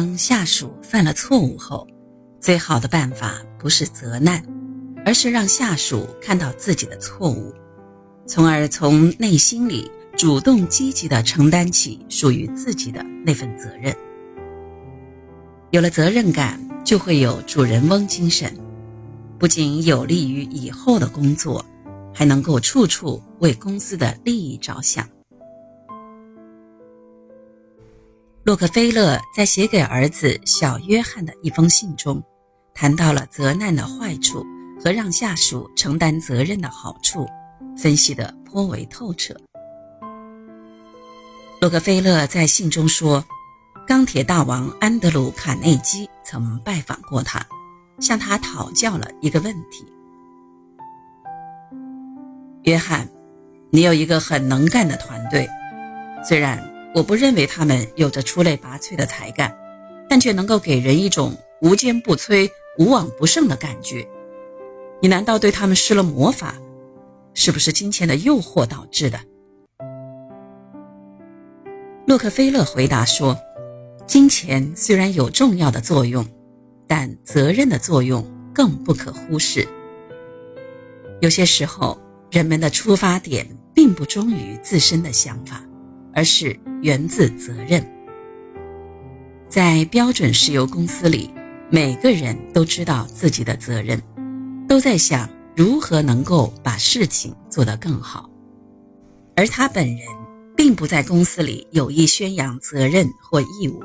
当下属犯了错误后，最好的办法不是责难，而是让下属看到自己的错误，从而从内心里主动积极地承担起属于自己的那份责任。有了责任感，就会有主人翁精神，不仅有利于以后的工作，还能够处处为公司的利益着想。洛克菲勒在写给儿子小约翰的一封信中，谈到了责难的坏处和让下属承担责任的好处，分析得颇为透彻。洛克菲勒在信中说：“钢铁大王安德鲁·卡内基曾拜访过他，向他讨教了一个问题。约翰，你有一个很能干的团队，虽然……”我不认为他们有着出类拔萃的才干，但却能够给人一种无坚不摧、无往不胜的感觉。你难道对他们施了魔法？是不是金钱的诱惑导致的？洛克菲勒回答说：“金钱虽然有重要的作用，但责任的作用更不可忽视。有些时候，人们的出发点并不忠于自身的想法。”而是源自责任。在标准石油公司里，每个人都知道自己的责任，都在想如何能够把事情做得更好。而他本人并不在公司里有意宣扬责任或义务，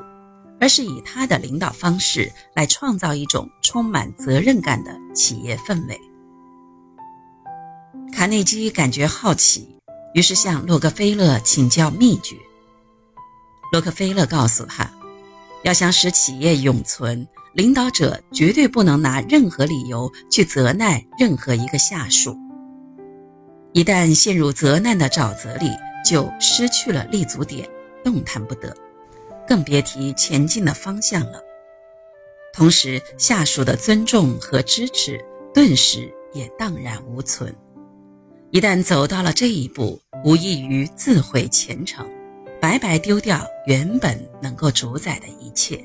而是以他的领导方式来创造一种充满责任感的企业氛围。卡内基感觉好奇。于是向洛克菲勒请教秘诀。洛克菲勒告诉他，要想使企业永存，领导者绝对不能拿任何理由去责难任何一个下属。一旦陷入责难的沼泽里，就失去了立足点，动弹不得，更别提前进的方向了。同时，下属的尊重和支持顿时也荡然无存。一旦走到了这一步，无异于自毁前程，白白丢掉原本能够主宰的一切。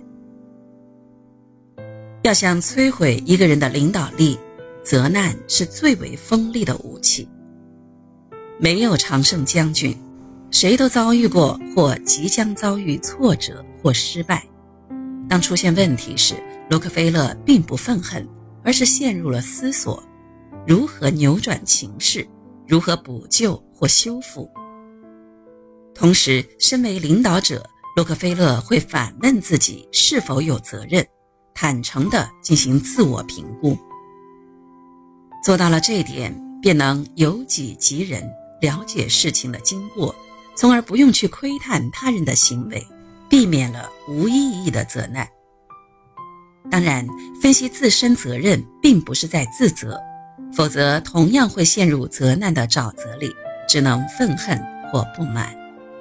要想摧毁一个人的领导力，责难是最为锋利的武器。没有常胜将军，谁都遭遇过或即将遭遇挫折或失败。当出现问题时，洛克菲勒并不愤恨，而是陷入了思索，如何扭转情势。如何补救或修复？同时，身为领导者，洛克菲勒会反问自己是否有责任，坦诚地进行自我评估。做到了这一点，便能由己及人，了解事情的经过，从而不用去窥探他人的行为，避免了无意义的责难。当然，分析自身责任，并不是在自责。否则，同样会陷入责难的沼泽里，只能愤恨或不满，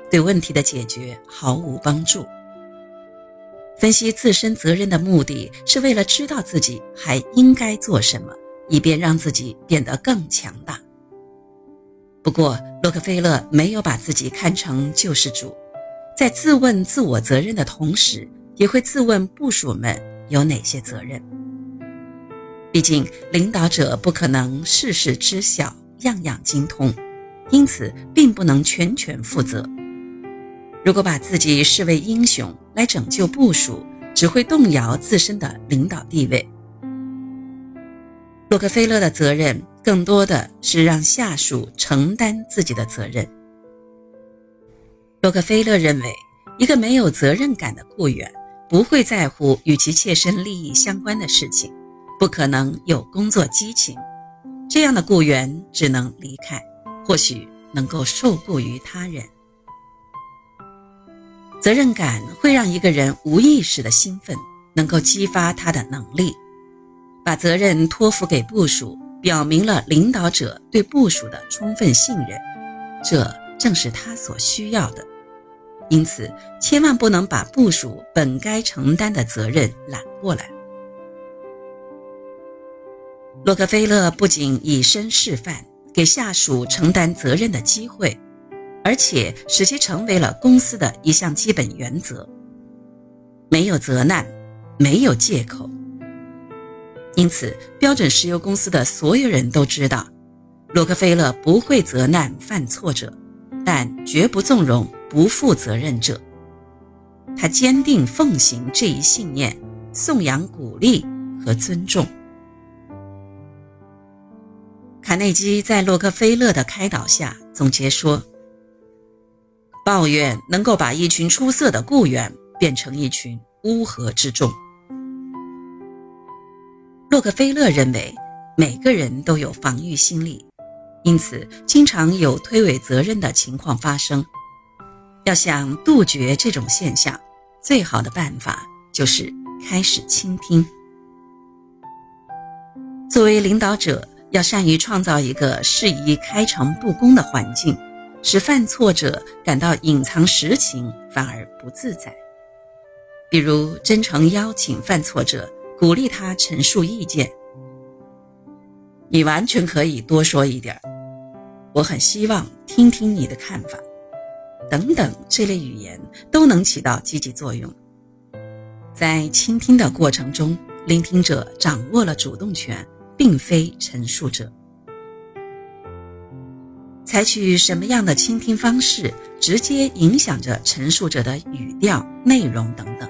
对问题的解决毫无帮助。分析自身责任的目的是为了知道自己还应该做什么，以便让自己变得更强大。不过，洛克菲勒没有把自己看成救世主，在自问自我责任的同时，也会自问部属们有哪些责任。毕竟，领导者不可能事事知晓、样样精通，因此并不能全权负责。如果把自己视为英雄来拯救部署，只会动摇自身的领导地位。洛克菲勒的责任更多的是让下属承担自己的责任。洛克菲勒认为，一个没有责任感的雇员不会在乎与其切身利益相关的事情。不可能有工作激情，这样的雇员只能离开，或许能够受雇于他人。责任感会让一个人无意识的兴奋，能够激发他的能力。把责任托付给部属，表明了领导者对部属的充分信任，这正是他所需要的。因此，千万不能把部属本该承担的责任揽过来。洛克菲勒不仅以身示范，给下属承担责任的机会，而且使其成为了公司的一项基本原则。没有责难，没有借口。因此，标准石油公司的所有人都知道，洛克菲勒不会责难犯错者，但绝不纵容不负责任者。他坚定奉行这一信念，颂扬鼓励和尊重。卡内基在洛克菲勒的开导下总结说：“抱怨能够把一群出色的雇员变成一群乌合之众。”洛克菲勒认为，每个人都有防御心理，因此经常有推诿责任的情况发生。要想杜绝这种现象，最好的办法就是开始倾听。作为领导者，要善于创造一个适宜开诚布公的环境，使犯错者感到隐藏实情反而不自在。比如，真诚邀请犯错者。鼓励他陈述意见，你完全可以多说一点我很希望听听你的看法，等等，这类语言都能起到积极作用。在倾听的过程中，聆听者掌握了主动权，并非陈述者。采取什么样的倾听方式，直接影响着陈述者的语调、内容等等。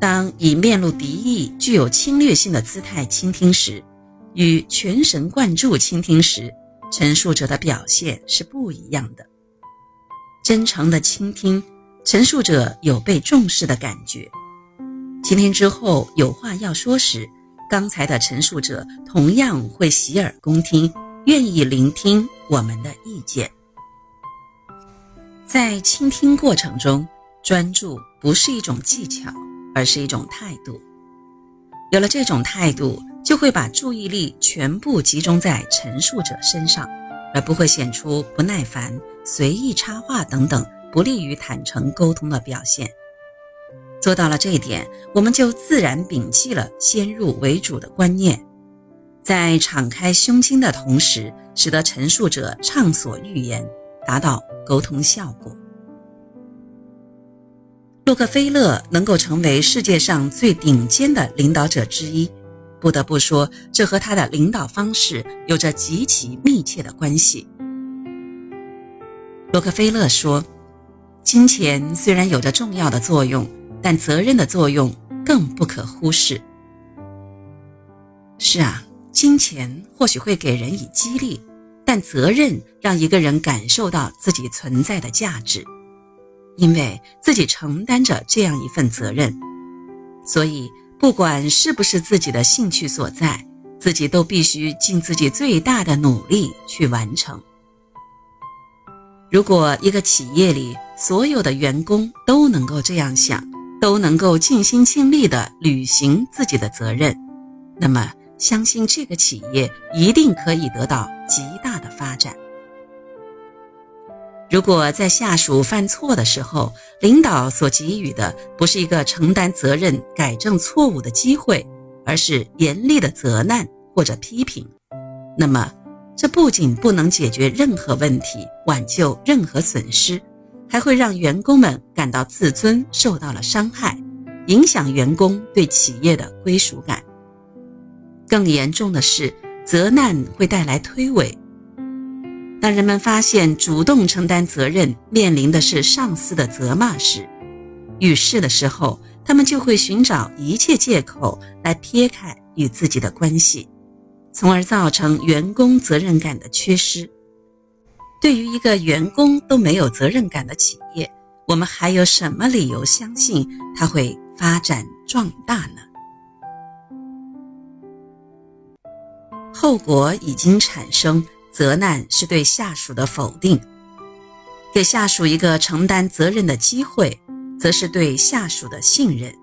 当以面露敌意、具有侵略性的姿态倾听时，与全神贯注倾听时，陈述者的表现是不一样的。真诚的倾听，陈述者有被重视的感觉。倾听之后有话要说时，刚才的陈述者同样会洗耳恭听，愿意聆听我们的意见。在倾听过程中，专注不是一种技巧。而是一种态度。有了这种态度，就会把注意力全部集中在陈述者身上，而不会显出不耐烦、随意插话等等不利于坦诚沟通的表现。做到了这一点，我们就自然摒弃了先入为主的观念，在敞开胸襟的同时，使得陈述者畅所欲言，达到沟通效果。洛克菲勒能够成为世界上最顶尖的领导者之一，不得不说，这和他的领导方式有着极其密切的关系。洛克菲勒说：“金钱虽然有着重要的作用，但责任的作用更不可忽视。”是啊，金钱或许会给人以激励，但责任让一个人感受到自己存在的价值。因为自己承担着这样一份责任，所以不管是不是自己的兴趣所在，自己都必须尽自己最大的努力去完成。如果一个企业里所有的员工都能够这样想，都能够尽心尽力地履行自己的责任，那么相信这个企业一定可以得到极大的发展。如果在下属犯错的时候，领导所给予的不是一个承担责任、改正错误的机会，而是严厉的责难或者批评，那么这不仅不能解决任何问题、挽救任何损失，还会让员工们感到自尊受到了伤害，影响员工对企业的归属感。更严重的是，责难会带来推诿。当人们发现主动承担责任面临的是上司的责骂时，遇事的时候，他们就会寻找一切借口来撇开与自己的关系，从而造成员工责任感的缺失。对于一个员工都没有责任感的企业，我们还有什么理由相信它会发展壮大呢？后果已经产生。责难是对下属的否定，给下属一个承担责任的机会，则是对下属的信任。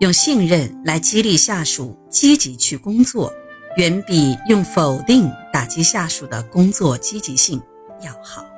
用信任来激励下属积极去工作，远比用否定打击下属的工作积极性要好。